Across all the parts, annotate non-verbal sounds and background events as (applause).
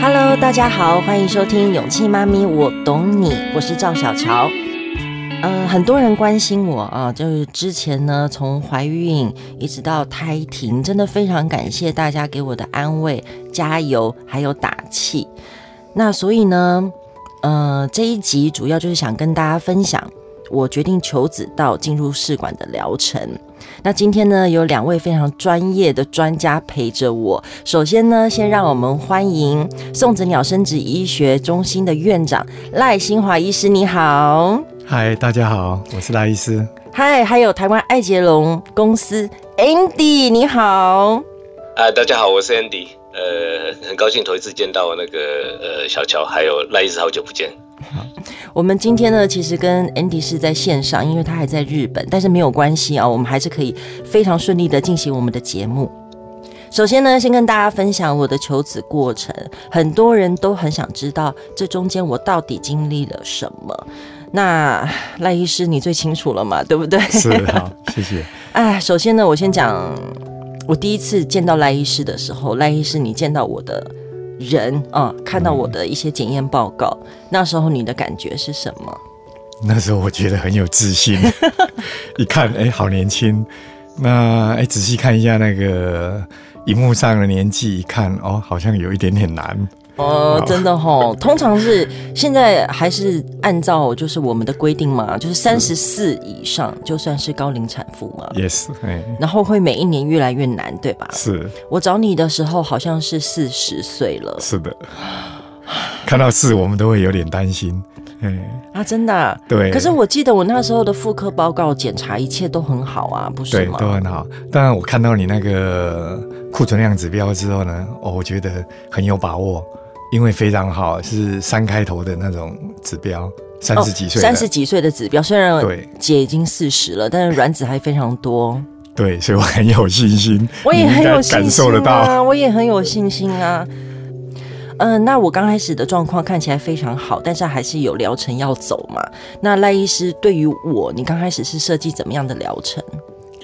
Hello，大家好，欢迎收听《勇气妈咪，我懂你》，我是赵小乔。嗯、呃，很多人关心我啊，就是之前呢，从怀孕一直到胎停，真的非常感谢大家给我的安慰、加油，还有打气。那所以呢，呃，这一集主要就是想跟大家分享我决定求子到进入试管的疗程。那今天呢，有两位非常专业的专家陪着我。首先呢，先让我们欢迎宋子鸟生殖医学中心的院长赖新华医师，你好。嗨，大家好，我是赖医师。嗨，还有台湾爱捷隆公司 Andy，你好。啊，大家好，我是 Andy。呃，很高兴头一次见到那个呃小乔，还有赖医师，好久不见。好，我们今天呢，其实跟 Andy 是在线上，因为他还在日本，但是没有关系啊，我们还是可以非常顺利的进行我们的节目。首先呢，先跟大家分享我的求子过程，很多人都很想知道这中间我到底经历了什么。那赖医师，你最清楚了嘛？对不对？是，好，谢谢。(laughs) 哎，首先呢，我先讲我第一次见到赖医师的时候，赖医师，你见到我的人啊、嗯，看到我的一些检验报告、嗯，那时候你的感觉是什么？那时候我觉得很有自信，(laughs) 一看，哎，好年轻。那哎，仔细看一下那个荧幕上的年纪，一看，哦，好像有一点点难。哦，真的吼，(laughs) 通常是现在还是按照就是我们的规定嘛，就是三十四以上就算是高龄产妇嘛。Yes，然后会每一年越来越难，对吧？是。我找你的时候好像是四十岁了。是的。看到四，我们都会有点担心。嗯啊，真的、啊。对。可是我记得我那时候的妇科报告检查一切都很好啊，不是吗？对，都很好。当然，我看到你那个库存量指标之后呢，哦，我觉得很有把握。因为非常好，是三开头的那种指标，三十几岁，三十几岁的指标。虽然对姐已经四十了，但是卵子还非常多。对，所以我很有信心。我也很有信心啊，感受得到，我也很有信心啊。嗯、呃，那我刚开始的状况看起来非常好，但是还是有疗程要走嘛。那赖医师对于我，你刚开始是设计怎么样的疗程？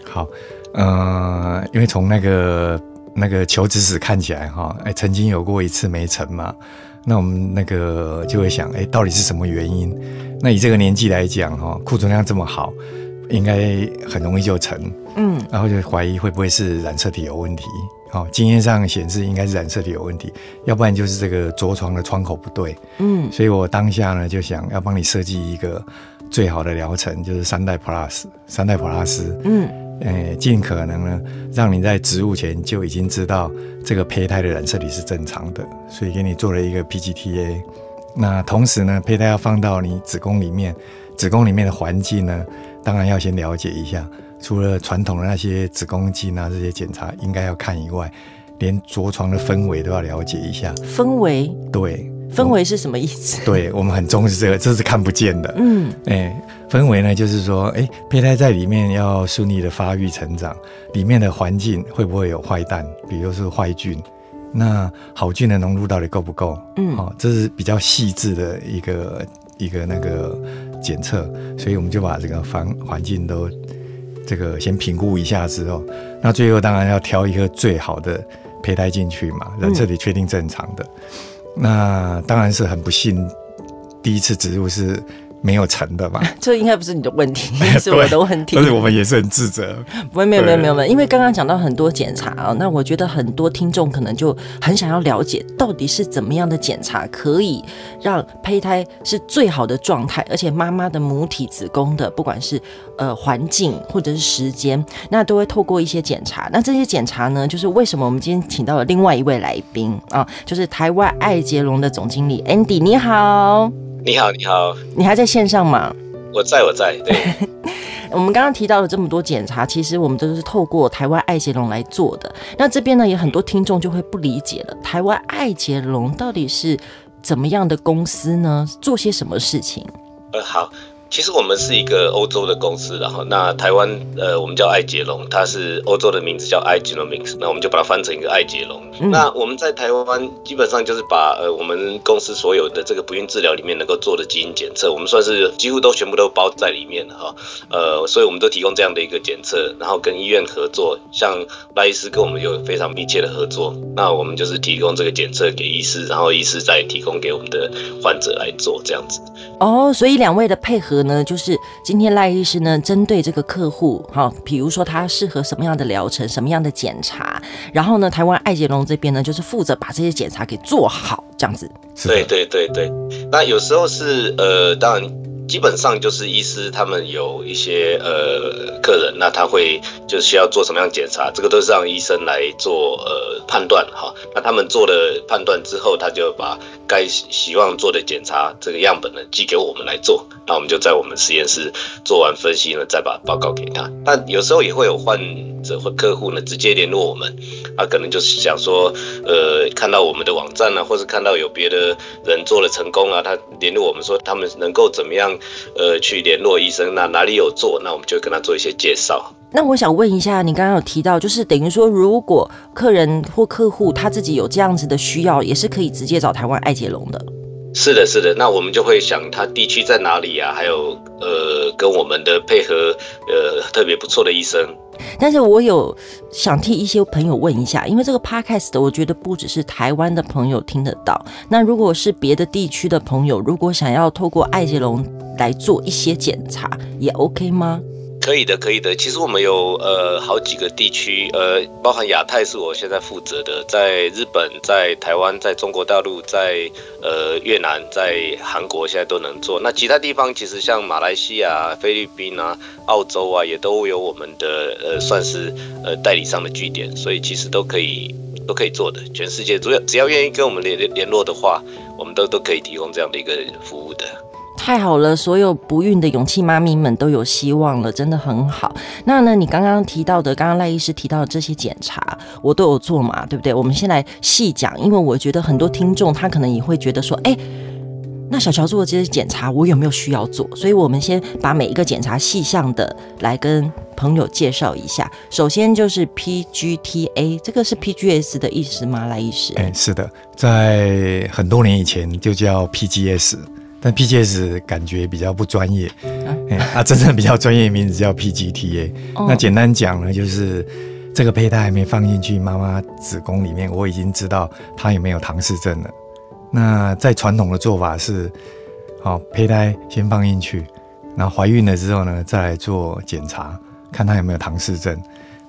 好，呃，因为从那个。那个求子史看起来哈，哎，曾经有过一次没成嘛，那我们那个就会想，哎，到底是什么原因？那以这个年纪来讲哈，库存量这么好，应该很容易就成，嗯，然后就怀疑会不会是染色体有问题？哦，经验上显示应该是染色体有问题，要不然就是这个着床的窗口不对，嗯，所以我当下呢就想要帮你设计一个最好的疗程，就是三代 Plus，三代 Plus，嗯。诶，尽可能呢，让你在植入前就已经知道这个胚胎的染色体是正常的，所以给你做了一个 PGT-A。那同时呢，胚胎要放到你子宫里面，子宫里面的环境呢，当然要先了解一下。除了传统的那些子宫镜啊这些检查应该要看以外，连着床的氛围都要了解一下。氛围？对。氛围是什么意思？对，我们很重视这个，这是看不见的。嗯，哎、欸，氛围呢，就是说，哎、欸，胚胎在里面要顺利的发育成长，里面的环境会不会有坏蛋，比如是坏菌，那好菌的浓度到底够不够？嗯，好、喔，这是比较细致的一个一个那个检测，所以我们就把这个环环境都这个先评估一下之后，那最后当然要挑一个最好的胚胎进去嘛，染色体确定正常的。嗯那当然是很不幸，第一次植入是没有成的吧？(laughs) 这应该不是你的问题，(laughs) 是我的问题。但是我们也是很自责。不会，没有，没有，没有，没有。因为刚刚讲到很多检查啊，那我觉得很多听众可能就很想要了解，到底是怎么样的检查可以让胚胎是最好的状态，而且妈妈的母体子宫的不管是呃环境或者是时间，那都会透过一些检查。那这些检查呢，就是为什么我们今天请到了另外一位来宾啊，就是台湾爱杰龙的总经理 Andy，你好。你好，你好，你还在线上吗？我在，我在。对，(laughs) 我们刚刚提到了这么多检查，其实我们都是透过台湾爱杰龙来做的。那这边呢，有很多听众就会不理解了，台湾爱杰龙到底是怎么样的公司呢？做些什么事情？呃，好。其实我们是一个欧洲的公司，然后那台湾呃，我们叫爱杰龙，它是欧洲的名字叫 iGenomics，那我们就把它翻成一个爱捷龙。嗯、那我们在台湾基本上就是把呃我们公司所有的这个不孕治疗里面能够做的基因检测，我们算是几乎都全部都包在里面了哈。呃，所以我们都提供这样的一个检测，然后跟医院合作，像赖医师跟我们有非常密切的合作，那我们就是提供这个检测给医师，然后医师再提供给我们的患者来做这样子。哦，所以两位的配合呢，就是今天赖医师呢，针对这个客户，哈，比如说他适合什么样的疗程，什么样的检查，然后呢，台湾爱杰龙这边呢，就是负责把这些检查给做好，这样子。对对对对，那有时候是呃，当然。基本上就是医师他们有一些呃客人，那他会就需要做什么样检查，这个都是让医生来做呃判断哈。那他们做了判断之后，他就把该希望做的检查这个样本呢寄给我们来做，那我们就在我们实验室做完分析呢，再把报告给他。但有时候也会有患者或客户呢直接联络我们，他可能就是想说呃看到我们的网站啊，或是看到有别的人做了成功啊，他联络我们说他们能够怎么样。呃，去联络医生，那哪里有做，那我们就跟他做一些介绍。那我想问一下，你刚刚有提到，就是等于说，如果客人或客户他自己有这样子的需要，也是可以直接找台湾爱捷龙的。是的，是的，那我们就会想他地区在哪里啊？还有呃，跟我们的配合呃特别不错的医生。但是我有想替一些朋友问一下，因为这个 podcast 我觉得不只是台湾的朋友听得到，那如果是别的地区的朋友，如果想要透过爱杰龙来做一些检查，也 OK 吗？可以的，可以的。其实我们有呃好几个地区，呃，包含亚太是我现在负责的，在日本、在台湾、在中国大陆、在呃越南、在韩国，现在都能做。那其他地方其实像马来西亚、菲律宾啊、澳洲啊，也都有我们的呃算是呃代理商的据点，所以其实都可以都可以做的。全世界只要只要愿意跟我们联联络的话，我们都都可以提供这样的一个服务的。太好了，所有不孕的勇气妈咪们都有希望了，真的很好。那呢，你刚刚提到的，刚刚赖医师提到的这些检查，我都有做嘛，对不对？我们先来细讲，因为我觉得很多听众他可能也会觉得说，哎，那小乔做的这些检查，我有没有需要做？所以我们先把每一个检查细项的来跟朋友介绍一下。首先就是 PGTA，这个是 PGS 的意思吗？赖医师？哎，是的，在很多年以前就叫 PGS。但 PGS 感觉比较不专业，啊，真正比较专业的名字叫 PGTA。哦、那简单讲呢，就是这个胚胎还没放进去妈妈子宫里面，我已经知道它有没有唐氏症了。那在传统的做法是，好，胚胎先放进去，然后怀孕了之后呢，再来做检查，看它有没有唐氏症。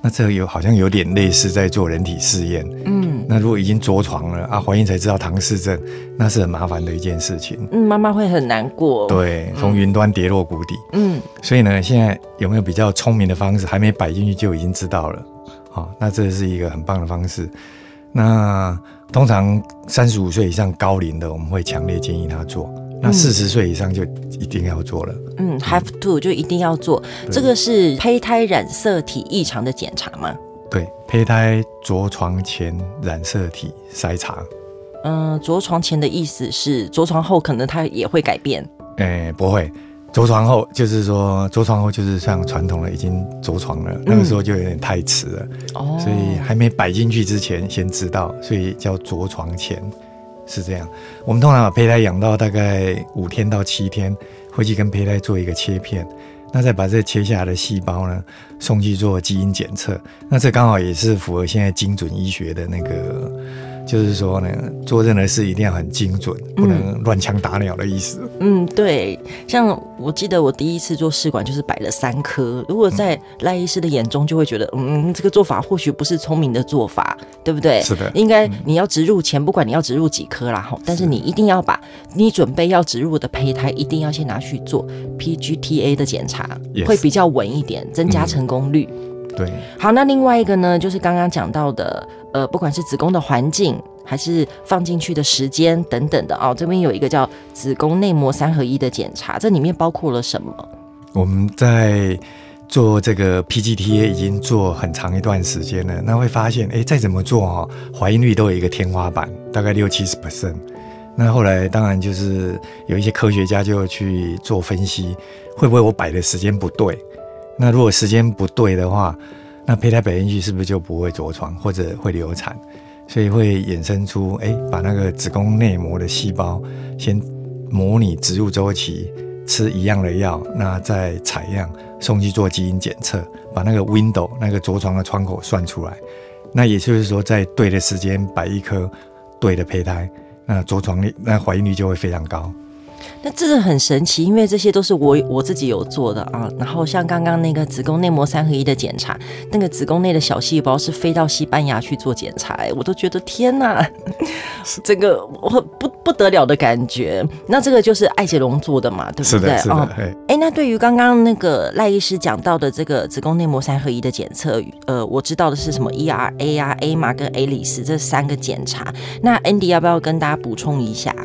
那这个有好像有点类似在做人体试验，嗯，那如果已经着床了啊，怀孕才知道唐氏症，那是很麻烦的一件事情，嗯，妈妈会很难过，对，从云端跌落谷底，嗯，所以呢，现在有没有比较聪明的方式，还没摆进去就已经知道了，好，那这是一个很棒的方式，那通常三十五岁以上高龄的，我们会强烈建议他做。那四十岁以上就一定要做了。嗯，have to 就一定要做。这个是胚胎染色体异常的检查吗？对，胚胎着床前染色体筛查。嗯，着床前的意思是着床后可能它也会改变。哎，不会，着床后就是说着床后就是像传统的已经着床了，那个时候就有点太迟了。哦，所以还没摆进去之前先知道，所以叫着床前。是这样，我们通常把胚胎养到大概五天到七天，回去跟胚胎做一个切片，那再把这切下来的细胞呢送去做基因检测，那这刚好也是符合现在精准医学的那个。就是说呢，做任何事一定要很精准，不能乱枪打鸟的意思。嗯，对。像我记得我第一次做试管就是摆了三颗，如果在赖医师的眼中就会觉得，嗯，这个做法或许不是聪明的做法，对不对？是的。应该你要植入前，不管你要植入几颗啦，哈，但是你一定要把你准备要植入的胚胎一定要先拿去做 PGTA 的检查，Yes. 会比较稳一点，增加成功率。嗯，对。好，那另外一个呢，就是刚刚讲到的。呃，不管是子宫的环境，还是放进去的时间等等的哦，这边有一个叫子宫内膜三合一的检查，这里面包括了什么？我们在做这个 PGTA 已经做很长一段时间了，那会发现，哎，再怎么做哈，怀孕率都有一个天花板，大概六七十 percent。那后来当然就是有一些科学家就去做分析，会不会我摆的时间不对？那如果时间不对的话，那胚胎摆进去是不是就不会着床或者会流产？所以会衍生出，哎，把那个子宫内膜的细胞先模拟植入周期，吃一样的药，那再采样送去做基因检测，把那个 window 那个着床的窗口算出来。那也就是说，在对的时间摆一颗对的胚胎，那着床率、那怀孕率就会非常高。那这个很神奇，因为这些都是我我自己有做的啊。然后像刚刚那个子宫内膜三合一的检查，那个子宫内的小细胞是飞到西班牙去做检查，我都觉得天哪，这个我不不得了的感觉。那这个就是艾捷龙做的嘛，对不对？是的，是的。哎，那对于刚刚那个赖医师讲到的这个子宫内膜三合一的检测，呃，我知道的是什么 ERA 啊、AMA 跟 ALICE 这三个检查。那 Andy 要不要跟大家补充一下？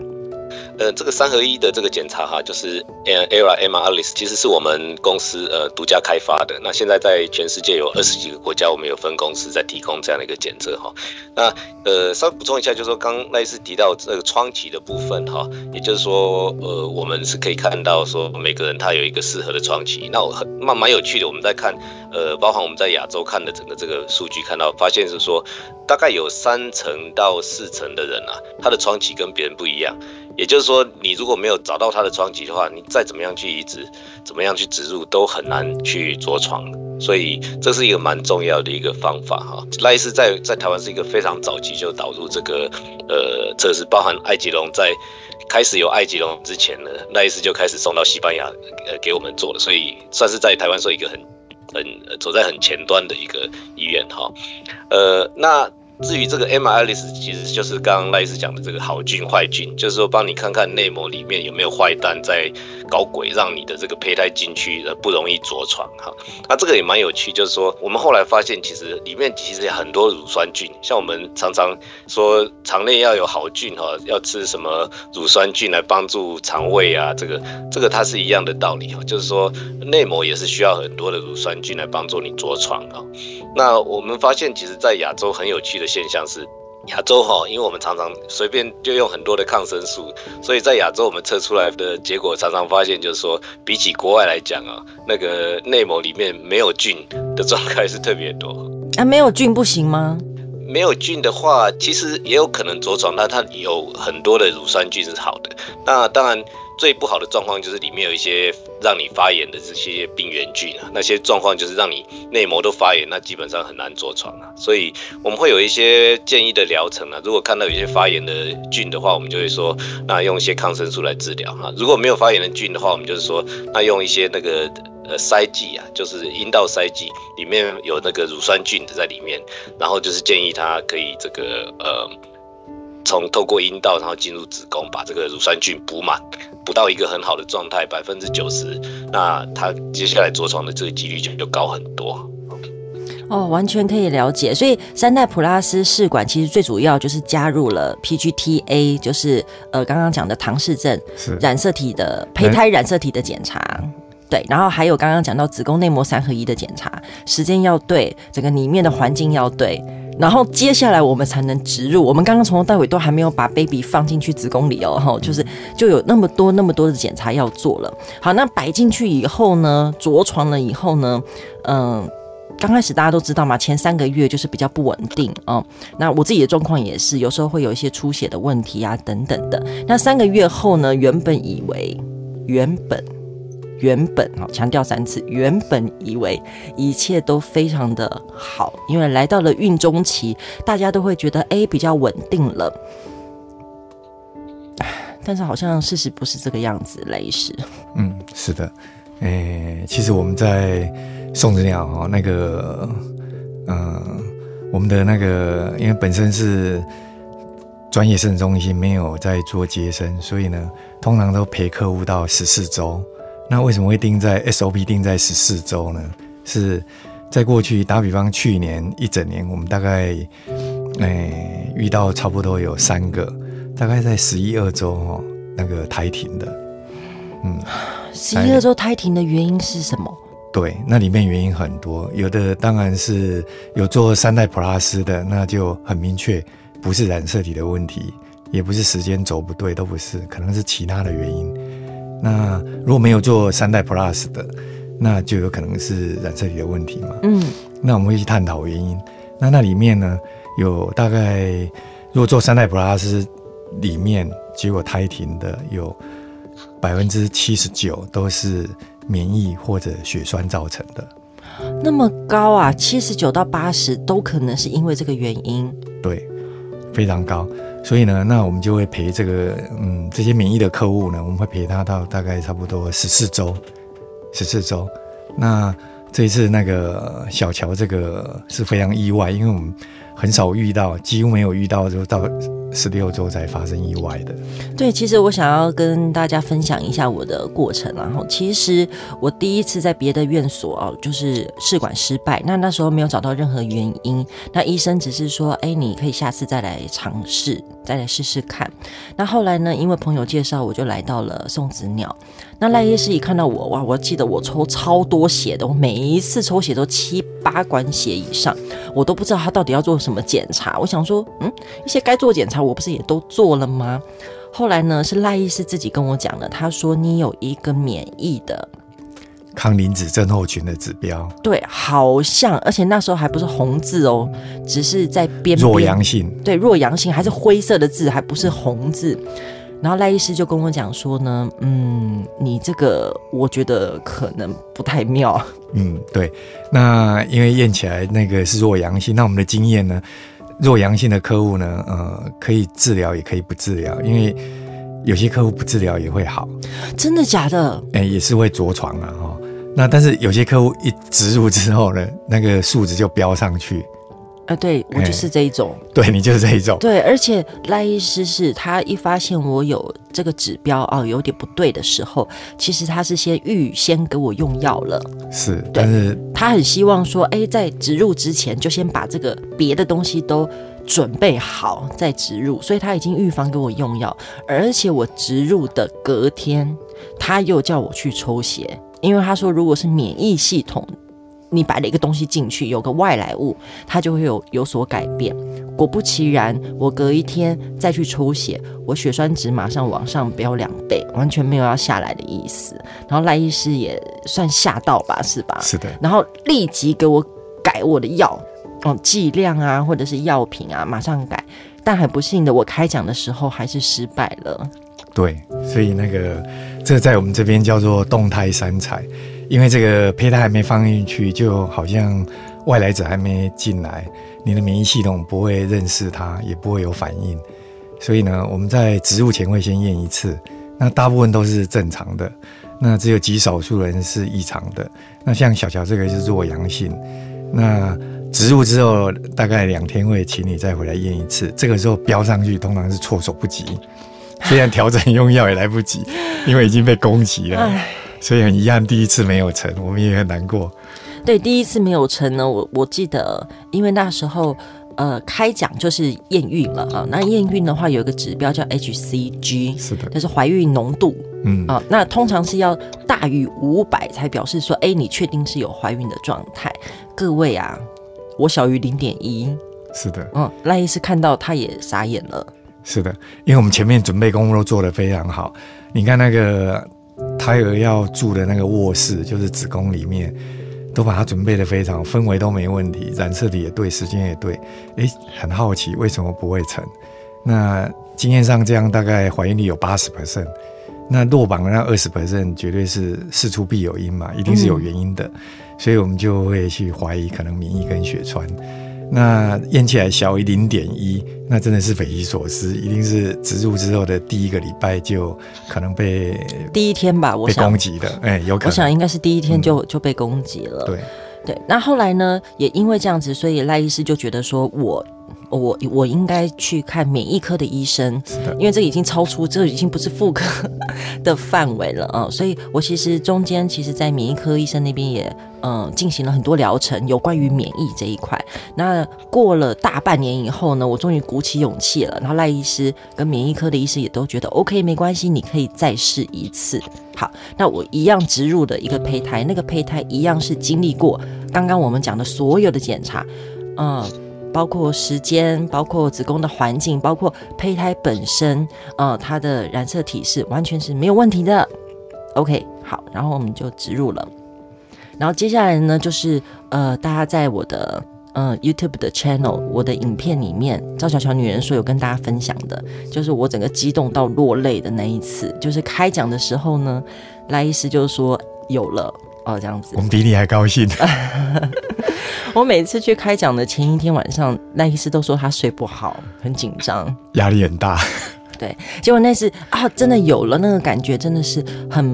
呃，这个三合一的这个检查哈，就是 ERA AMA ALICE，其实是我们公司呃独家开发的。那现在在全世界有二十几个国家，我们有分公司在提供这样的一个检测哈。那呃，稍微补充一下，就是说刚刚赖医师提到这个窗期的部分哈，也就是说呃，我们是可以看到说每个人他有一个适合的窗期。那我很蛮蛮有趣的，我们在看呃，包含我们在亚洲看的整个这个数据，看到发现是说大概有三成到四成的人啊，他的窗期跟别人不一样。也就是说，你如果没有找到他的窗期的话，你再怎么样去移植，怎么样去植入，都很难去着床。所以这是一个蛮重要的一个方法哈。赖斯在在台湾是一个非常早期就导入这个呃测试，包含艾捷龙在开始有艾捷龙之前呢，赖斯就开始送到西班牙呃给我们做了，所以算是在台湾是一个很很走在很前端的一个医院哈。呃，那。至于这个 m r l i s 其实就是刚刚赖斯讲的这个好菌坏菌，就是说帮你看看内膜里面有没有坏蛋在搞鬼，让你的这个胚胎进去呃不容易着床哈。那这个也蛮有趣，就是说我们后来发现，其实里面其实有很多乳酸菌，像我们常常说肠内要有好菌哈，要吃什么乳酸菌来帮助肠胃啊，这个这个它是一样的道理哈，就是说内膜也是需要很多的乳酸菌来帮助你着床啊。那我们发现，其实，在亚洲很有趣的现象是，亚洲哈，因为我们常常随便就用很多的抗生素，所以在亚洲我们测出来的结果常常发现，就是说，比起国外来讲啊，那个内膜里面没有菌的状态是特别多。啊，没有菌不行吗？没有菌的话，其实也有可能着床，那它有很多的乳酸菌是好的。那当然。最不好的状况就是里面有一些让你发炎的这些病原菌啊，那些状况就是让你内膜都发炎，那基本上很难着床啊。所以我们会有一些建议的疗程啊，如果看到有些发炎的菌的话，我们就会说，那用一些抗生素来治疗哈。如果没有发炎的菌的话，我们就是说，那用一些那个呃塞剂啊，就是阴道塞剂，里面有那个乳酸菌的在里面，然后就是建议他可以这个呃。从透过阴道，然后进入子宫，把这个乳酸菌补满，补到一个很好的状态，百分之九十，那他接下来着床的这个几率就就高很多。哦，完全可以了解。所以三代普拉斯试管其实最主要就是加入了 PGT-A，就是呃刚刚讲的唐氏症染色体的胚胎染色体的检查，对，然后还有刚刚讲到子宫内膜三合一的检查，时间要对，整个里面的环境要对。然后接下来我们才能植入。我们刚刚从头到尾都还没有把 baby 放进去子宫里哦，哈，就是就有那么多那么多的检查要做了。好，那摆进去以后呢，着床了以后呢，嗯，刚开始大家都知道嘛，前三个月就是比较不稳定哦。那我自己的状况也是，有时候会有一些出血的问题啊，等等的。那三个月后呢，原本以为原本。原本哈，强调三次，原本以为一切都非常的好，因为来到了孕中期，大家都会觉得哎比较稳定了。但是好像事实不是这个样子，赖医师。嗯，是的，哎、其实我们在送子鸟哈那个，嗯、我们的那个，因为本身是专业生殖中心，没有在做接生，所以呢，通常都陪客户到十四周。那为什么会定在 SOP 定在十四周呢？是在过去打比方，去年一整年，我们大概诶、欸、遇到差不多有三个，大概在十一二周哦，那个胎停的。嗯，十一二周胎停的原因是什么？对，那里面原因很多，有的当然是有做三代普拉斯的，那就很明确不是染色体的问题，也不是时间轴不对，都不是，可能是其他的原因。那如果没有做三代 Plus 的，那就有可能是染色体的问题嘛。嗯，那我们会去探讨原因。那那里面呢，有大概如果做三代 Plus 里面，结果胎停的有百分之七十九都是免疫或者血栓造成的。那么高啊，七十九到八十都可能是因为这个原因。对，非常高。所以呢，那我们就会陪这个嗯这些免疫的客户呢，我们会陪他到大概差不多十四周，十四周。那这一次那个小乔这个是非常意外，因为我们很少遇到，几乎没有遇到，就到十六周才发生意外的。对，其实我想要跟大家分享一下我的过程，然后其实我第一次在别的院所哦，就是试管失败，那那时候没有找到任何原因，那医生只是说，哎，你可以下次再来尝试，再来试试看。那后来呢，因为朋友介绍，我就来到了宋子鸟。那赖医师一看到我，哇，我记得我抽超多血的，我每一次抽血都七八管血以上，我都不知道他到底要做什么检查。我想说，嗯，一些该做检查我不是也都做了吗？后来呢，是赖医师自己跟我讲的，他说你有一个免疫的抗磷脂症候群的指标，对，好像，而且那时候还不是红字哦，只是在边边弱阳性，对，弱阳性还是灰色的字，还不是红字。然后赖医师就跟我讲说呢，嗯，你这个我觉得可能不太妙。嗯，对。那因为验起来那个是弱阳性，那我们的经验呢，弱阳性的客户呢，呃，可以治疗也可以不治疗，因为有些客户不治疗也会好。真的假的？哎，也是会着床啊，哈、哦。那但是有些客户一植入之后呢，那个数值就飙上去。啊，对我就是这一种，(laughs) 对你就是这一种，对，而且赖医师是他一发现我有这个指标哦，有点不对的时候，其实他是先预先给我用药了，是，对但是他很希望说，哎，在植入之前就先把这个别的东西都准备好再植入，所以他已经预防给我用药，而且我植入的隔天，他又叫我去抽血，因为他说如果是免疫系统。你摆了一个东西进去，有个外来物，它就会有有所改变。果不其然，我隔一天再去抽血，我血栓值马上往上飙两倍，完全没有要下来的意思。然后赖医师也算吓到吧，是吧？是的。然后立即给我改我的药，哦，剂量啊，或者是药品啊，马上改。但很不幸的，我开奖的时候还是失败了。对，所以那个这在我们这边叫做动态三采。因为这个胚胎还没放进去，就好像外来者还没进来，你的免疫系统不会认识它，也不会有反应。所以呢，我们在植入前会先验一次，那大部分都是正常的，那只有极少数人是异常的。那像小乔这个是弱阳性，那植入之后大概两天会请你再回来验一次，这个时候标上去通常是措手不及，虽然调整用药也来不及，因为已经被攻击了。所以很遗憾，第一次没有成，我们也很难过。对，第一次没有成呢，我我记得，因为那时候呃开奖就是验孕了啊。那验孕的话有一个指标叫 HCG，是的，就是怀孕浓度，嗯啊，那通常是要大于五百才表示说，哎，你确定是有怀孕的状态。各位啊，我小于零点一，是的，嗯，赖医师看到他也傻眼了。是的，因为我们前面准备工作都做得非常好，你看那个。胎儿要住的那个卧室，就是子宫里面，都把它准备得非常，氛围都没问题，染色体也对，时间也对。哎，很好奇为什么不会成？那经验上这样大概怀孕率有八十 percent，那落榜的那二十 percent 绝对是事出必有因嘛，一定是有原因的，嗯、所以我们就会去怀疑可能免疫跟血栓。那验起来小于零点一，那真的是匪夷所思，一定是植入之后的第一个礼拜就可能被第一天吧，我想被攻击的，哎、欸，有可能，我想应该是第一天就、嗯、就被攻击了。对对，那后来呢，也因为这样子，所以赖医师就觉得说我。我我应该去看免疫科的医生，因为这已经超出，这已经不是妇科 (laughs) 的范围了啊，所以我其实中间其实，在免疫科医生那边也嗯进行了很多疗程，有关于免疫这一块。那过了大半年以后呢，我终于鼓起勇气了，然后赖医师跟免疫科的医师也都觉得 OK，没关系，你可以再试一次。好，那我一样植入的一个胚胎，那个胚胎一样是经历过刚刚我们讲的所有的检查，嗯。包括时间，包括子宫的环境，包括胚胎本身，呃，它的染色体是完全是没有问题的。OK，好，然后我们就植入了。然后接下来呢，就是呃，大家在我的呃 YouTube 的 channel，我的影片里面，赵小乔女人说有跟大家分享的，就是我整个激动到落泪的那一次，就是开讲的时候呢，赖医师就说有了哦，这样子，我们比你还高兴。(laughs) 我每次去开讲的前一天晚上，赖医师都说他睡不好，很紧张，压力很大。对，结果那次啊，真的有了那个感觉，真的是很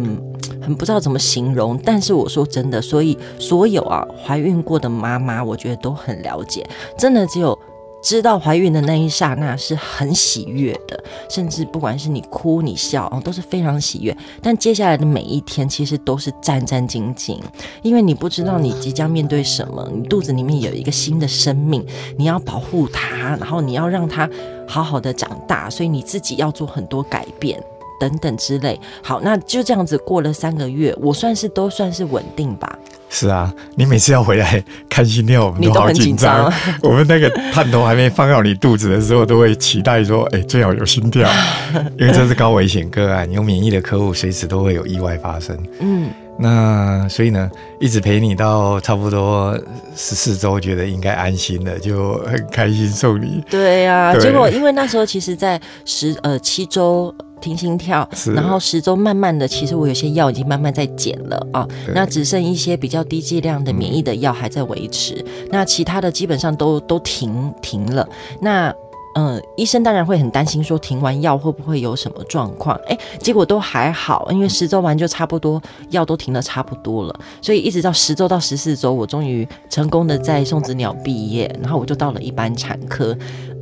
很不知道怎么形容。但是我说真的，所以所有啊怀孕过的妈妈，我觉得都很了解，真的只有。知道怀孕的那一刹那是很喜悦的，甚至不管是你哭你笑都是非常喜悦。但接下来的每一天其实都是战战兢兢，因为你不知道你即将面对什么，你肚子里面有一个新的生命，你要保护它，然后你要让它好好的长大，所以你自己要做很多改变。等等之类，好，那就这样子过了三个月，我算是都算是稳定吧。是啊，你每次要回来看心跳，我们都好紧张。我们那个探头还没放到你肚子的时候，都会期待说，哎、欸，最好有心跳，(laughs) 因为这是高危险个案，有免疫的客户，随时都会有意外发生。嗯。那所以呢，一直陪你到差不多十四周，觉得应该安心了，就很开心送你。对呀、啊，结果因为那时候其实，在十呃七周听心跳，然后十周慢慢的，其实我有些药已经慢慢在减了啊，那只剩一些比较低剂量的免疫的药还在维持，嗯、那其他的基本上都都停停了。那嗯，医生当然会很担心，说停完药会不会有什么状况？哎，结果都还好，因为十周完就差不多，药都停的差不多了，所以一直到十周到十四周，我终于成功的在送子鸟毕业，然后我就到了一般产科。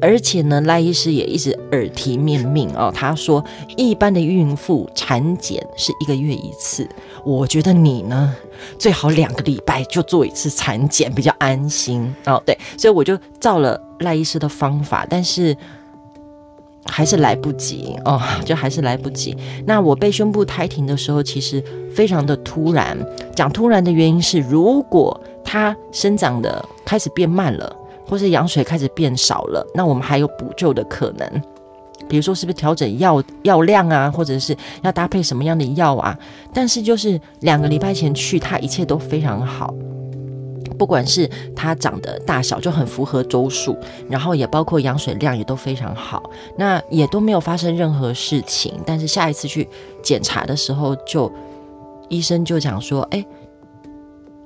而且呢，赖医师也一直耳提面命哦，他说一般的孕妇产检是一个月一次，我觉得你呢最好两个礼拜就做一次产检，比较安心哦。对，所以我就照了赖医师的方法，但是还是来不及哦，就还是来不及。那我被宣布胎停的时候，其实非常的突然。讲突然的原因是，如果它生长的开始变慢了。或是羊水开始变少了，那我们还有补救的可能，比如说是不是调整药药量啊，或者是要搭配什么样的药啊？但是就是两个礼拜前去，他一切都非常好，不管是他长的大小就很符合周数，然后也包括羊水量也都非常好，那也都没有发生任何事情。但是下一次去检查的时候就，就医生就讲说，哎，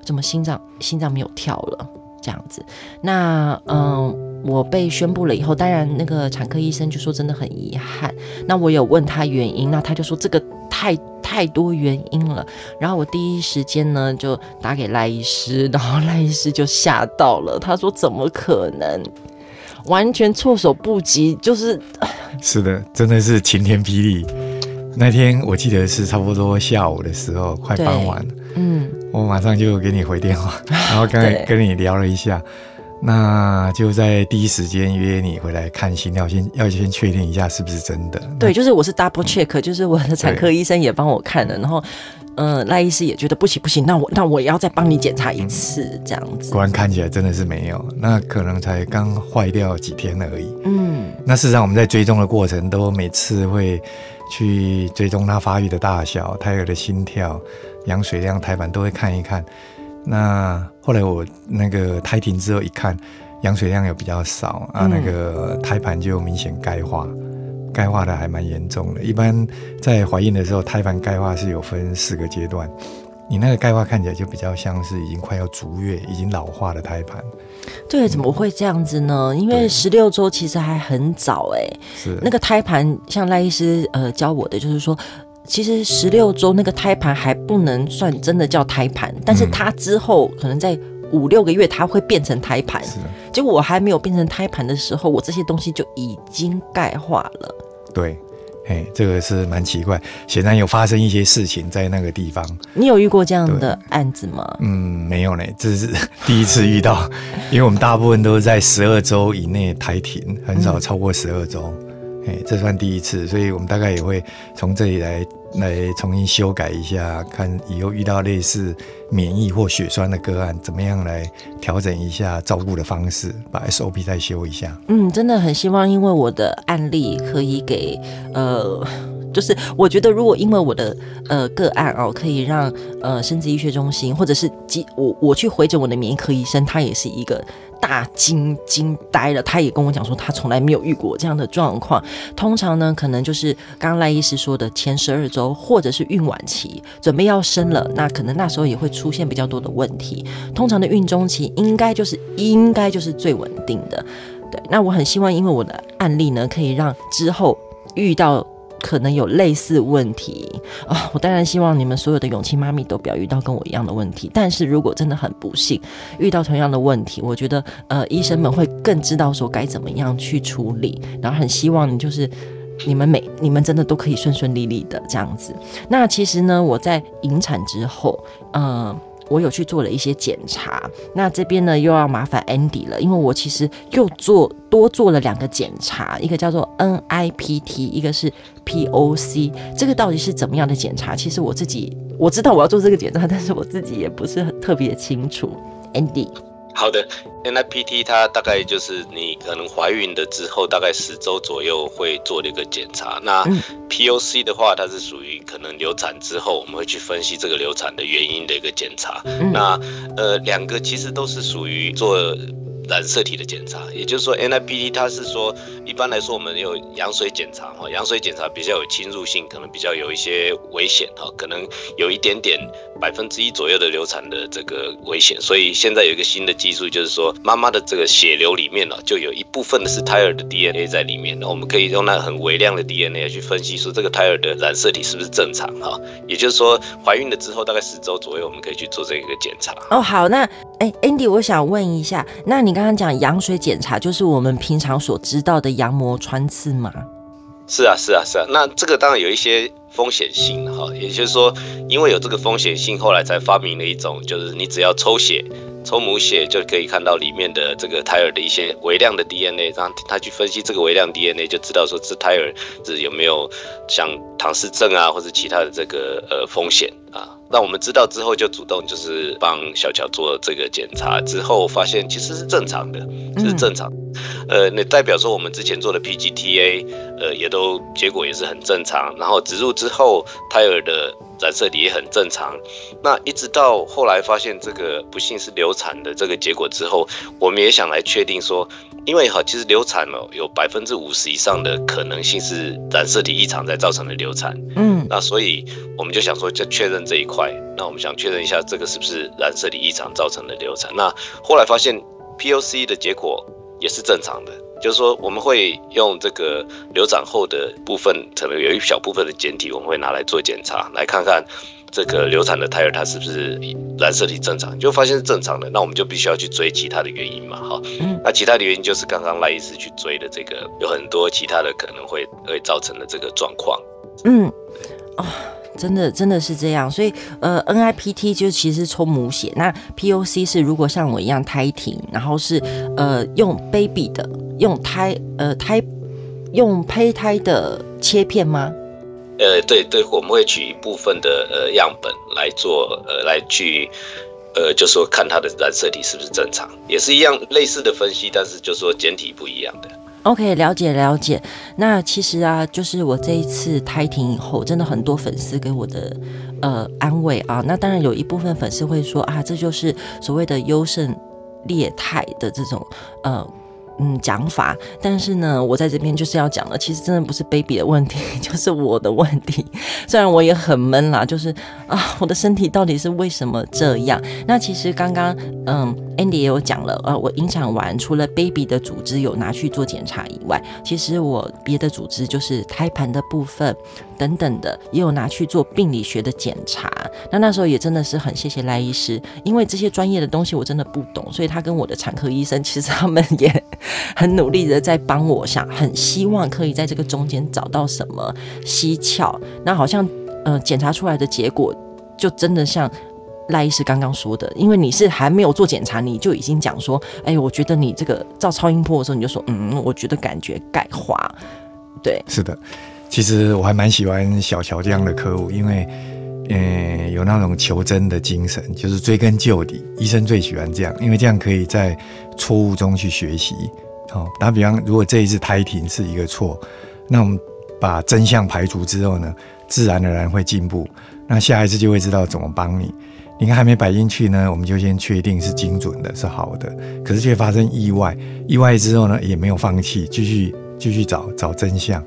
怎么心脏心脏没有跳了？这样子，那嗯，我被宣布了以后，当然那个产科医生就说真的很遗憾。那我有问他原因，那他就说这个太太多原因了。然后我第一时间呢就打给赖医师，然后赖医师就吓到了，他说怎么可能，完全措手不及，就是 (sighs) 是的，真的是晴天霹雳。那天我记得是差不多下午的时候，快傍晚了。嗯，我马上就给你回电话，(laughs) 然后刚才跟你聊了一下，那就在第一时间约你回来看心跳，先要先确定一下是不是真的。对，就是我是 double check，就是我的产科医生也帮我看了，然后，嗯，赖医师也觉得不行不行，那我那我也要再帮你检查一次，嗯，这样子。果然看起来真的是没有，那可能才刚坏掉几天而已。嗯，那事实上我们在追踪的过程都每次会去追踪它发育的大小、胎儿的心跳。羊水量、胎盘都会看一看。那后来我那个胎停之后一看，羊水量又比较少啊，那个胎盘就明显钙化，钙化的还蛮严重的。一般在怀孕的时候，胎盘钙化是有分四个阶段，你那个钙化看起来就比较像是已经快要足月、已经老化的胎盘。对，怎么会这样子呢？因为十六周其实还很早哎、欸。是那个胎盘，像赖医师呃教我的，就是说。其实十六周那个胎盘还不能算真的叫胎盘，但是它之后可能在五六个月它会变成胎盘。结果我还没有变成胎盘的时候，我这些东西就已经钙化了。对，嘿，这个是蛮奇怪，显然有发生一些事情在那个地方。你有遇过这样的案子吗？嗯，没有呢，这是第一次遇到，(laughs) 因为我们大部分都是在十二周以内胎停，很少超过十二周。哎，这算第一次，所以我们大概也会从这里来来重新修改一下，看以后遇到类似免疫或血栓的个案，怎么样来调整一下照顾的方式，把 SOP 再修一下。嗯，真的很希望，因为我的案例可以给呃。就是我觉得，如果因为我的呃个案哦，可以让呃生殖医学中心，或者是我我去回诊我的免疫科医生，他也是一个大惊惊呆了。他也跟我讲说，他从来没有遇过这样的状况。通常呢，可能就是刚刚赖医师说的前十二周，或者是孕晚期，准备要生了，那可能那时候也会出现比较多的问题。通常的孕中期应该就是应该就是最稳定的。对，那我很希望，因为我的案例呢，可以让之后遇到。可能有类似问题啊、我当然希望你们所有的勇气妈咪都不要遇到跟我一样的问题。但是如果真的很不幸遇到同样的问题，我觉得呃，医生们会更知道说该怎么样去处理。然后很希望你就是你们每你们真的都可以顺顺利利的这样子。那其实呢，我在引产之后，嗯、我有去做了一些检查，那这边呢又要麻烦 Andy 了，因为我其实又做多做了两个检查，一个叫做 NIPT，一个是 POC，这个到底是怎么样的检查？其实我自己我知道我要做这个检查，但是我自己也不是很特别清楚，Andy。好的，NIPT 它大概就是你可能怀孕的之后，大概十周左右会做的一个检查。那 POC 的话，它是属于可能流产之后，我们会去分析这个流产的原因的一个检查。那呃，两个其实都是属于做。染色体的检查，也就是说，NIPT 它是说，一般来说我们有羊水检查哈，羊水检查比较有侵入性，可能比较有一些危险哈，可能有一点点百分之一左右的流产的这个危险，所以现在有一个新的技术，就是说妈妈的这个血流里面呢，就有一部分的是胎儿的 DNA 在里面，那我们可以用那很微量的 DNA 去分析说这个胎儿的染色体是不是正常哈，也就是说怀孕了之后大概十周左右，我们可以去做这个检查。哦，好，那哎，Andy，我想问一下，那你。刚刚讲羊水检查，就是我们平常所知道的羊膜穿刺吗？是啊，是啊，是啊。那这个当然有一些风险性哈，也就是说，因为有这个风险性，后来才发明了一种，就是你只要抽血。抽母血就可以看到里面的这个胎儿的一些微量的 DNA，然后他去分析这个微量 DNA，就知道说这胎儿是有没有像唐氏症啊，或者其他的这个呃风险啊。那我们知道之后就主动就是帮小乔做这个检查，之后发现其实是正常的，是正常。呃，那代表说我们之前做的 PGTA，呃，也都结果也是很正常。然后植入之后，胎儿的。染色体也很正常，那一直到后来发现这个不幸是流产的这个结果之后，我们也想来确定说，因为哈，其实流产哦，有百分之五十以上的可能性是染色体异常在造成的流产，嗯，那所以我们就想说，就确认这一块，那我们想确认一下这个是不是染色体异常造成的流产，那后来发现 POC 的结果也是正常的。就是说，我们会用这个流产后的部分，可能有一小部分的简体，我们会拿来做检查，来看看这个流产的胎儿它是不是染色体正常，就发现是正常的，那我们就必须要去追其他的原因嘛，哈，那其他的原因就是刚刚赖医师去追的这个，有很多其他的可能会会造成的这个状况，嗯，哦。真的真的是这样，所以呃，NIPT 就其实抽母血，那 POC 是如果像我一样胎停，然后是呃用 baby 的，用胎呃胎用胚胎的切片吗？呃，对对，我们会取一部分的呃样本来做呃来去呃就说看它的染色体是不是正常，也是一样类似的分析，但是就说检体不一样的。OK，了解了解。那其实啊，就是我这一次胎停以后，真的很多粉丝给我的呃安慰啊。那当然有一部分粉丝会说啊，这就是所谓的优胜劣汰的这种呃。嗯，讲法，但是呢，我在这边就是要讲的，其实真的不是 baby 的问题，(laughs) 就是我的问题。虽然我也很闷啦，就是啊，我的身体到底是为什么这样？那其实刚刚嗯，Andy 也有讲了，呃，我引产完除了 baby 的组织有拿去做检查以外，其实我别的组织就是胎盘的部分等等的也有拿去做病理学的检查。那那时候也真的是很谢谢赖医师，因为这些专业的东西我真的不懂，所以他跟我的产科医生其实他们也。很努力的在帮我想，很希望可以在这个中间找到什么蹊跷。那好像呃检查出来的结果就真的像赖医师刚刚说的，因为你是还没有做检查，你就已经讲说，哎，我觉得你这个照超音波的时候你就说，嗯，我觉得感觉钙化。对，是的。其实我还蛮喜欢小乔这样的客户，因为，嗯，有那种求真的精神，就是追根究底。医生最喜欢这样，因为这样可以在错误中去学习。好，打比方，如果这一次胎停是一个错，那我们把真相排除之后呢，自然而然会进步。那下一次就会知道怎么帮你。你看还没摆进去呢，我们就先确定是精准的，是好的。可是却发生意外，意外之后呢，也没有放弃，继续继续找找真相。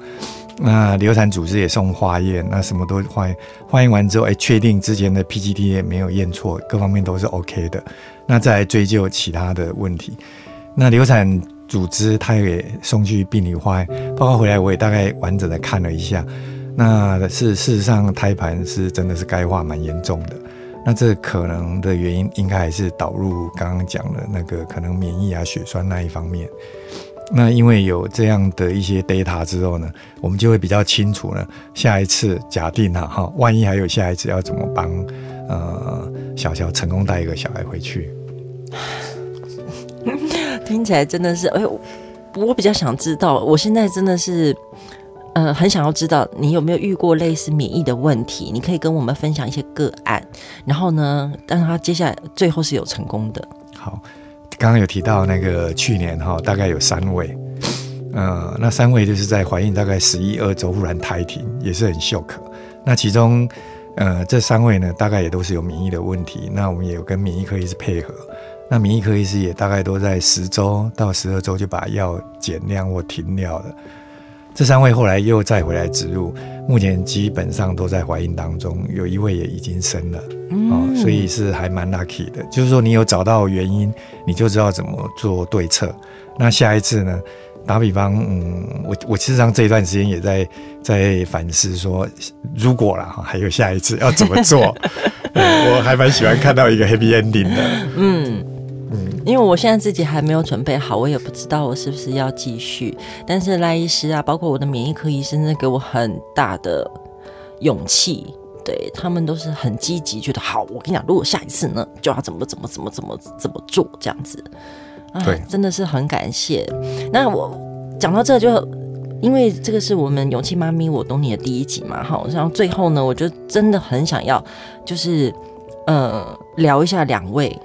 那流产组织也送化验，那什么都化验，化验完之后，哎，确定之前的 PGT 也没有验错，各方面都是 OK 的。那再追究其他的问题。那流产组织他也送去病理化验，报告回来我也大概完整的看了一下。那是事实上胎盘是真的是钙化蛮严重的。那这可能的原因应该还是导入刚刚讲的那个可能免疫啊血栓那一方面。那因为有这样的一些 data 之后呢，我们就会比较清楚呢。下一次假定哈哈，万一还有下一次，要怎么帮呃小乔成功带一个小孩回去？(laughs) 听起来真的是哎呦，我比较想知道，我现在真的是呃很想要知道你有没有遇过类似免疫的问题？你可以跟我们分享一些个案，然后呢，让他接下来最后是有成功的。好。刚刚有提到那个去年哈，大概有三位，呃，那三位就是在怀孕大概十一二周忽然胎停，也是很 shock。那其中，呃，这三位呢，大概也都是有免疫的问题。那我们也有跟免疫科医师配合，那免疫科医师也大概都在十周到十二周就把药减量或停掉了。这三位后来又再回来植入，目前基本上都在怀孕当中，有一位也已经生了，嗯、哦，所以是还蛮 lucky 的。就是说你有找到原因，你就知道怎么做对策。那下一次呢？打比方，嗯，我我事实上这一段时间也在在反思说，如果啦，还有下一次要怎么做？(laughs) 我还蛮喜欢看到一个 happy ending 的，嗯。因为我现在自己还没有准备好，我也不知道我是不是要继续。但是赖医师啊，包括我的免疫科医生，真的给我很大的勇气，对他们都是很积极，觉得好。我跟你讲，如果下一次呢，就要怎么怎么怎么怎么怎么做这样子。啊，对，真的是很感谢。那我讲到这就，因为这个是我们勇气妈咪我懂你的第一集嘛，好，然后最后呢，我就真的很想要，就是呃聊一下两位。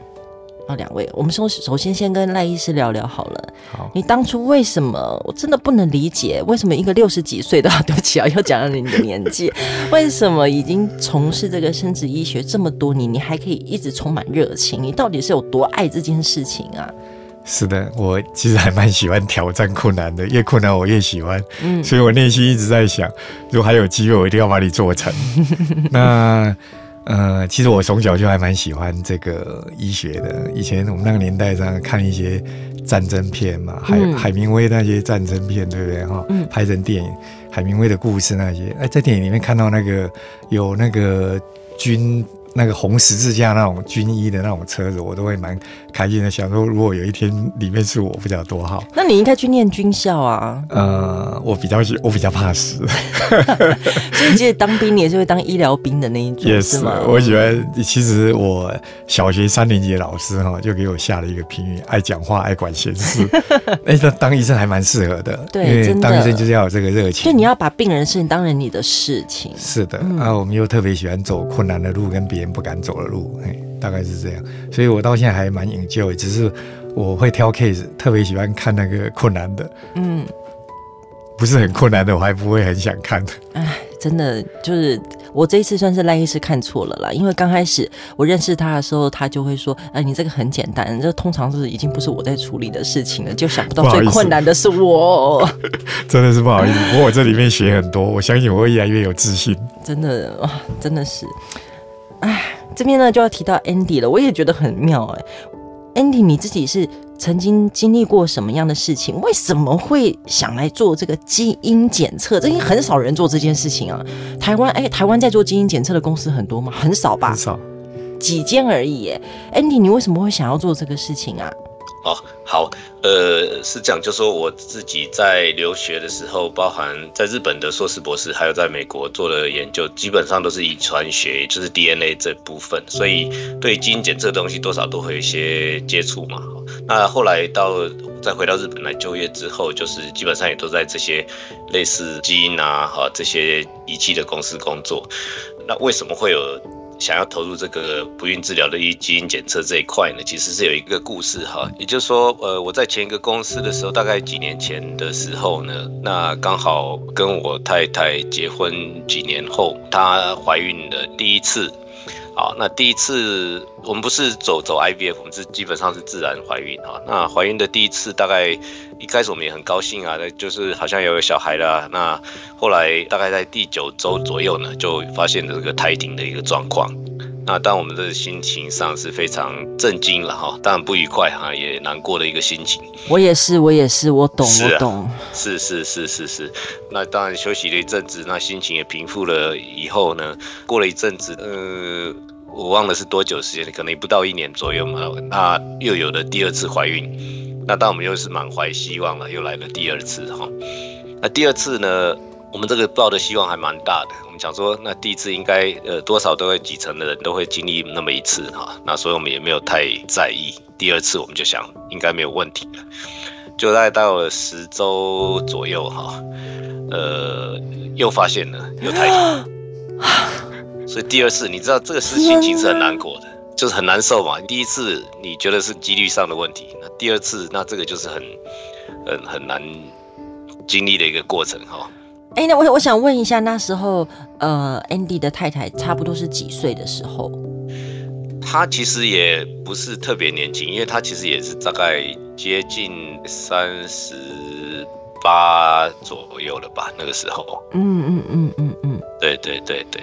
啊，两位，我们首首先先跟赖医师聊聊好了。好，你当初为什么？我真的不能理解，为什么一个六十几岁的，对不起啊，又讲到你的年纪，(laughs) 为什么已经从事这个生殖医学这么多年，你还可以一直充满热情？你到底是有多爱这件事情啊？是的，我其实还蛮喜欢挑战困难的，越困难我越喜欢。嗯，所以我内心一直在想，如果还有机会，我一定要把你做成。(laughs) 那。呃，其实我从小就还蛮喜欢这个医学的。以前我们那个年代上看一些战争片嘛，海、嗯、海明威那些战争片，对不对哈？嗯、拍成电影，海明威的故事那些，哎，在电影里面看到那个有那个军。那个红十字架那种军医的那种车子，我都会蛮开心的。想说，如果有一天里面是我，不知道多好。那你应该去念军校啊。呃，我比较我比较怕死，(laughs) 所以记得当兵，你也是会当医疗兵的那一种，也是吗？我喜欢。其实我小学三年级的老师哈，就给我下了一个评语：爱讲话，爱管闲事。(laughs) 哎，这当医生还蛮适合的。对，因为当医生就是要有这个热情。就你要把病人事情当成你的事情。是的，嗯、啊，我们又特别喜欢走困难的路，跟别人。不敢走的路，嘿，大概是这样，所以我到现在还蛮 enjoy，只是我会挑 case，特别喜欢看那个困难的，嗯，不是很困难的，我还不会很想看。哎，真的就是我这一次算是赖医师看错了啦，因为刚开始我认识他的时候，他就会说，哎，你这个很简单，这通常是已经不是我在处理的事情了，就想不到最困难的是我，(laughs) 真的是不好意思。不过我这里面学很多，我相信我会越来越有自信。真的哇，真的是。哎，这边呢就要提到 Andy 了，我也觉得很妙哎。Andy，你自己是曾经经历过什么样的事情？为什么会想来做这个基因检测？这应该很少人做这件事情啊。台湾哎，台湾在做基因检测的公司很多吗？很少吧？很少，几间而已。Andy，你为什么会想要做这个事情啊？哦，好，呃，是这样，就说我自己在留学的时候，包含在日本的硕士博士，还有在美国做的研究，基本上都是遗传学，就是 DNA 这部分，所以对基因检测的东西多少都会有一些接触嘛。那后来到再回到日本来就业之后，就是基本上也都在这些类似基因啊哈这些仪器的公司工作。那为什么会有？想要投入这个不孕治疗的基因检测这一块呢，其实是有一个故事哈。也就是说，呃，我在前一个公司的时候，大概几年前的时候呢，那刚好跟我太太结婚几年后，她怀孕了第一次。好，那第一次我们不是走走 IVF，我们是基本上是自然怀孕啊。那怀孕的第一次，大概一开始我们也很高兴啊，那就是好像有个小孩了。那后来大概在第九周左右呢，就发现了这个胎停的一个状况。那当我们的心情上是非常震惊了哈，当然不愉快哈，也难过的一个心情。我也是，我也是，我懂，我懂。是是是是是。那当然休息了一阵子，那心情也平复了以后呢，过了一阵子，呃，我忘了是多久时间，可能不到一年左右嘛。那又有了第二次怀孕，那当我们又是满怀希望了，又来了第二次哈。那第二次呢？我们这个抱的希望还蛮大的，我们想说，那第一次应该呃多少都会几成的人都会经历那么一次哈，那所以我们也没有太在意。第二次我们就想应该没有问题了，就大概到了十周左右哈，呃又发现了又胎停，所以第二次你知道这个事情其实很难过的，就是很难受嘛。第一次你觉得是几率上的问题，那第二次那这个就是很很很难经历的一个过程哈。哎、那我我想问一下，那时候呃，Andy 的太太差不多是几岁的时候？她其实也不是特别年轻，因为她其实也是大概接近三十八左右了吧，那个时候。嗯嗯嗯嗯嗯，对对对对。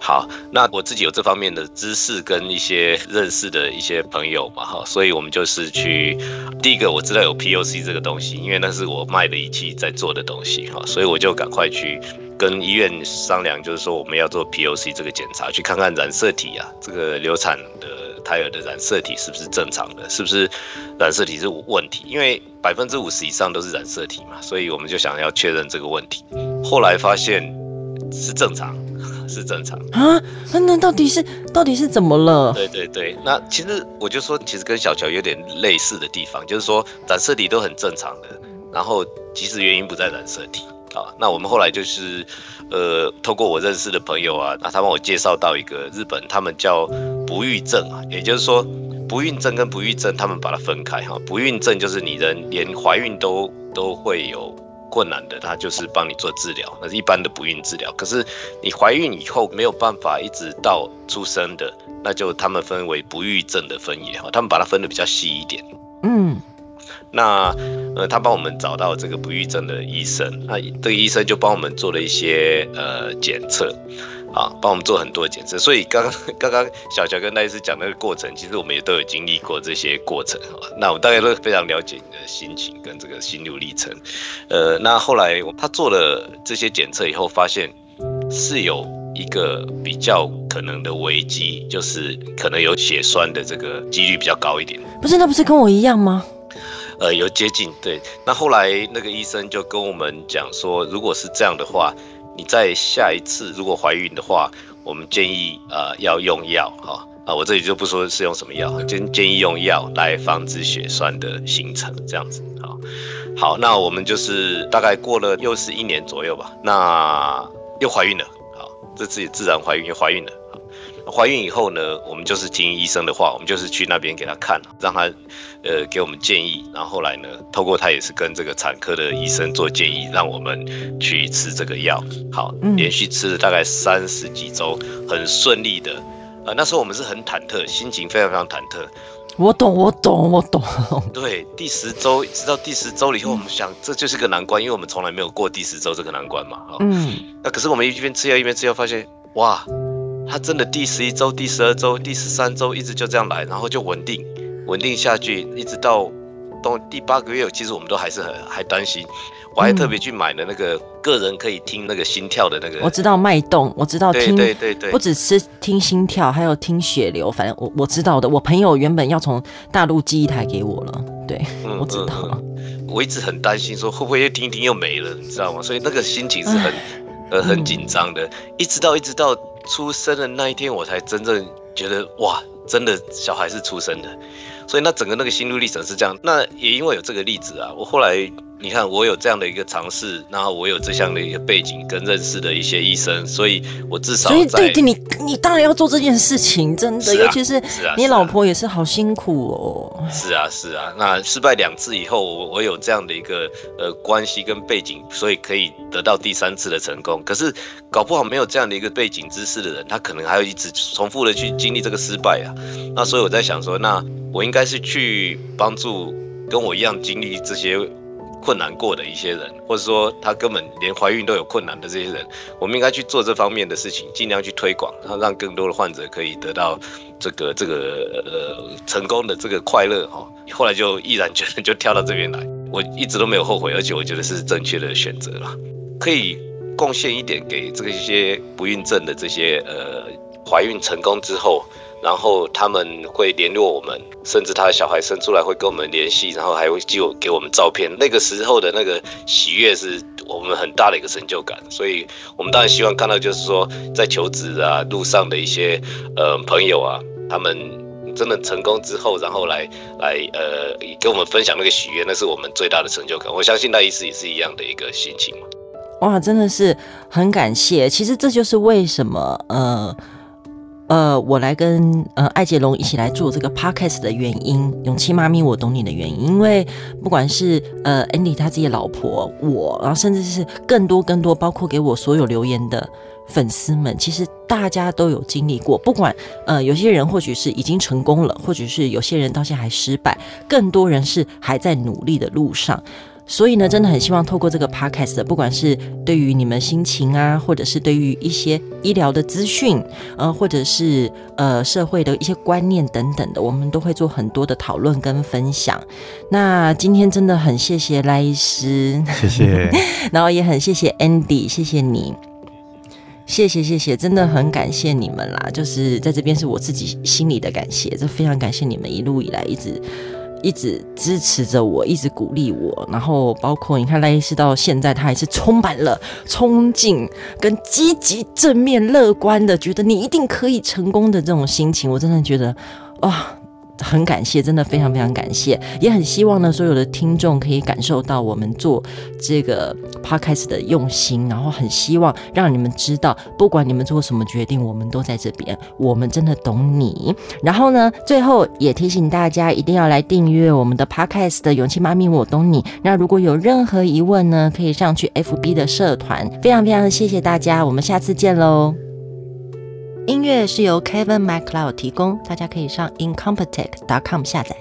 好，那我自己有这方面的知识跟一些认识的一些朋友嘛，哈，所以我们就是去第一个我知道有 POC 这个东西，因为那是我卖的仪器在做的东西，哈，所以我就赶快去跟医院商量，就是说我们要做 POC 这个检查，去看看染色体啊，这个流产的胎儿的染色体是不是正常的，是不是染色体是无问题，因为百分之五十以上都是染色体嘛，所以我们就想要确认这个问题，后来发现是正常。(laughs) 是正常啊？那那到底是到底是怎么了？对对对，那其实我就说，其实跟小乔有点类似的地方，就是说染色体都很正常的，然后其实原因不在染色体啊。那我们后来就是呃，透过我认识的朋友啊，那他帮我介绍到一个日本，他们叫不育症啊，也就是说不孕症跟不育症，他们把它分开哈。不孕症就是你人连怀孕都都会有。困难的，他就是帮你做治疗，那是一般的不孕治疗。可是你怀孕以后没有办法一直到出生的，那就他们分为不育症的分野哈，他们把它分得比较细一点。嗯，那呃，他帮我们找到这个不育症的医生，那这个医生就帮我们做了一些呃检测。啊，帮我们做很多检测，所以刚刚刚刚小乔跟赖医师讲那个过程，其实我们也都有经历过这些过程啊。那我大概都非常了解你的心情跟这个心路历程。呃，那后来他做了这些检测以后，发现是有一个比较可能的危机，就是可能有血栓的这个几率比较高一点。不是，那不是跟我一样吗？呃，有接近对。那后来那个医生就跟我们讲说，如果是这样的话。你在下一次如果怀孕的话，我们建议呃要用药哈啊，我这里就不说是用什么药，建建议用药来防止血栓的形成，这样子啊。好，那我们就是大概过了又是一年左右吧，那又怀孕了，好，这次也自然怀孕又怀孕了。怀孕以后呢，我们就是听医生的话，我们就是去那边给他看，让他，呃，给我们建议。然后后来呢，透过他也是跟这个产科的医生做建议，让我们去吃这个药。好，连续吃了大概三十几周，很顺利的。呃，那时候我们是很忐忑，心情非常非常忐忑。我懂，我懂，我懂。对，第十周直到第十周了以后，我们想这就是个难关，因为我们从来没有过第十周这个难关嘛。嗯。那可是我们一边吃药一边吃药，发现哇。他真的第十一周、第十二周、第十三周一直就这样来，然后就稳定，稳定下去，一直到到第八个月，其实我们都还是很还担心。我还特别去买了那个个人可以听那个心跳的那个，我知道脉动，我知道听，对对对对，不只是听心跳，还有听血流，反正我我知道的。我朋友原本要从大陆寄一台给我了，对，嗯、(laughs) 我知道、嗯。我一直很担心说会不会又听一听又没了，你知道吗？所以那个心情是很 (laughs) 呃很紧张的，一直到一直到。出生的那一天，我才真正觉得哇，真的小孩是出生的。所以那整个那个心路历程是这样。那也因为有这个例子啊，我后来。你看，我有这样的一个尝试，然后我有这项的一个背景跟认识的一些医生，所以我至少所以对对，你你当然要做这件事情，真的，啊、尤其是你老婆也是好辛苦哦。是啊是啊，那失败两次以后，我我有这样的一个呃关系跟背景，所以可以得到第三次的成功。可是搞不好没有这样的一个背景知识的人，他可能还要一直重复的去经历这个失败啊。那所以我在想说，那我应该是去帮助跟我一样经历这些。困难过的一些人，或者说他根本连怀孕都有困难的这些人，我们应该去做这方面的事情，尽量去推广，然后让更多的患者可以得到这个这个呃成功的这个快乐哈。后来就毅然决然就跳到这边来，我一直都没有后悔，而且我觉得是正确的选择了，可以贡献一点给这个一些不孕症的这些呃怀孕成功之后。然后他们会联络我们，甚至他的小孩生出来会跟我们联系，然后还会寄给我们照片。那个时候的那个喜悦是我们很大的一个成就感。所以，我们当然希望看到，就是说在求职啊路上的一些呃朋友啊，他们真的成功之后，然后来来呃跟我们分享那个喜悦，那是我们最大的成就感。我相信那一次也是一样的一个心情嘛。哇，真的是很感谢。其实这就是为什么呃。呃，我来跟呃艾杰龙一起来做这个 podcast 的原因，勇气妈咪，我懂你的原因。因为不管是呃 Andy 他自己的老婆，我，然后甚至是更多更多，包括给我所有留言的粉丝们，其实大家都有经历过。不管呃有些人或许是已经成功了，或者是有些人到现在还失败，更多人是还在努力的路上。所以呢，真的很希望透过这个 podcast，不管是对于你们心情啊，或者是对于一些医疗的资讯，呃，或者是呃社会的一些观念等等的，我们都会做很多的讨论跟分享。那今天真的很谢谢赖医师，谢谢，(laughs) 然后也很谢谢 Andy，谢谢你，谢谢谢谢，真的很感谢你们啦。就是在这边是我自己心里的感谢，这非常感谢你们一路以来一直。一直支持着我，一直鼓励我，然后包括你看赖医师到现在，他还是充满了冲劲跟积极、正面、乐观的，觉得你一定可以成功的这种心情，我真的觉得，哇、很感谢，真的非常非常感谢，也很希望呢，所有的听众可以感受到我们做这个 podcast 的用心，然后很希望让你们知道，不管你们做什么决定，我们都在这边，我们真的懂你。然后呢，最后也提醒大家，一定要来订阅我们的 podcast 的《勇气妈咪我懂你》。那如果有任何疑问呢，可以上去 FB 的社团。非常非常的谢谢大家，我们下次见喽。音乐是由 Kevin MacLeod 提供，大家可以上 incompetech.com 下载。